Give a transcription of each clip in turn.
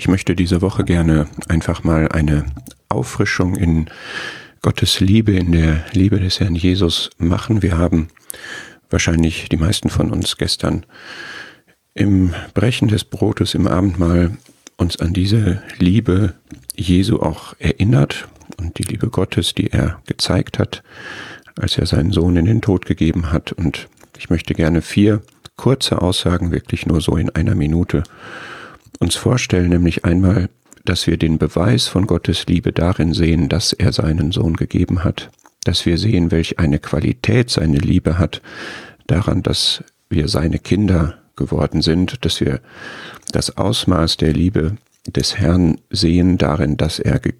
Ich möchte diese Woche gerne einfach mal eine Auffrischung in Gottes Liebe, in der Liebe des Herrn Jesus machen. Wir haben wahrscheinlich die meisten von uns gestern im Brechen des Brotes im Abendmahl uns an diese Liebe Jesu auch erinnert und die Liebe Gottes, die er gezeigt hat, als er seinen Sohn in den Tod gegeben hat. Und ich möchte gerne vier kurze Aussagen, wirklich nur so in einer Minute, uns vorstellen, nämlich einmal, dass wir den Beweis von Gottes Liebe darin sehen, dass er seinen Sohn gegeben hat, dass wir sehen, welch eine Qualität seine Liebe hat, daran, dass wir seine Kinder geworden sind, dass wir das Ausmaß der Liebe des Herrn sehen darin, dass er ge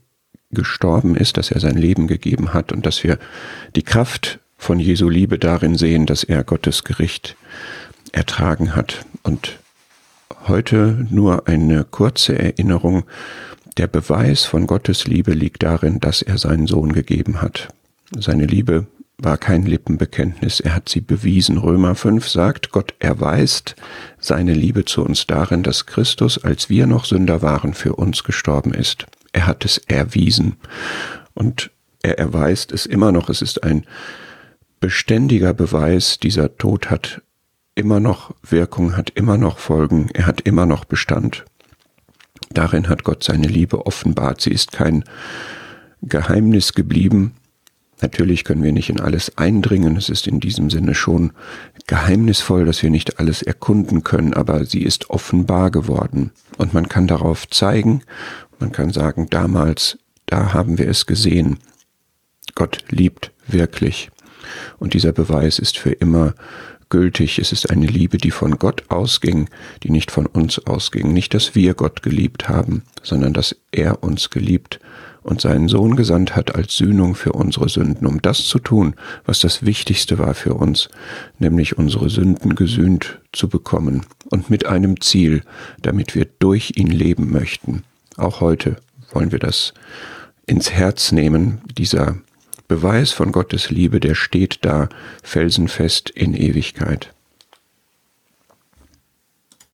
gestorben ist, dass er sein Leben gegeben hat und dass wir die Kraft von Jesu Liebe darin sehen, dass er Gottes Gericht ertragen hat und Heute nur eine kurze Erinnerung. Der Beweis von Gottes Liebe liegt darin, dass er seinen Sohn gegeben hat. Seine Liebe war kein Lippenbekenntnis, er hat sie bewiesen. Römer 5 sagt, Gott erweist seine Liebe zu uns darin, dass Christus, als wir noch Sünder waren, für uns gestorben ist. Er hat es erwiesen und er erweist es immer noch. Es ist ein beständiger Beweis, dieser Tod hat immer noch Wirkung, hat immer noch Folgen, er hat immer noch Bestand. Darin hat Gott seine Liebe offenbart. Sie ist kein Geheimnis geblieben. Natürlich können wir nicht in alles eindringen. Es ist in diesem Sinne schon geheimnisvoll, dass wir nicht alles erkunden können, aber sie ist offenbar geworden. Und man kann darauf zeigen, man kann sagen, damals, da haben wir es gesehen. Gott liebt wirklich. Und dieser Beweis ist für immer gültig. Es ist eine Liebe, die von Gott ausging, die nicht von uns ausging. Nicht, dass wir Gott geliebt haben, sondern dass er uns geliebt und seinen Sohn gesandt hat als Sühnung für unsere Sünden, um das zu tun, was das Wichtigste war für uns, nämlich unsere Sünden gesühnt zu bekommen und mit einem Ziel, damit wir durch ihn leben möchten. Auch heute wollen wir das ins Herz nehmen, dieser Beweis von Gottes Liebe, der steht da felsenfest in Ewigkeit.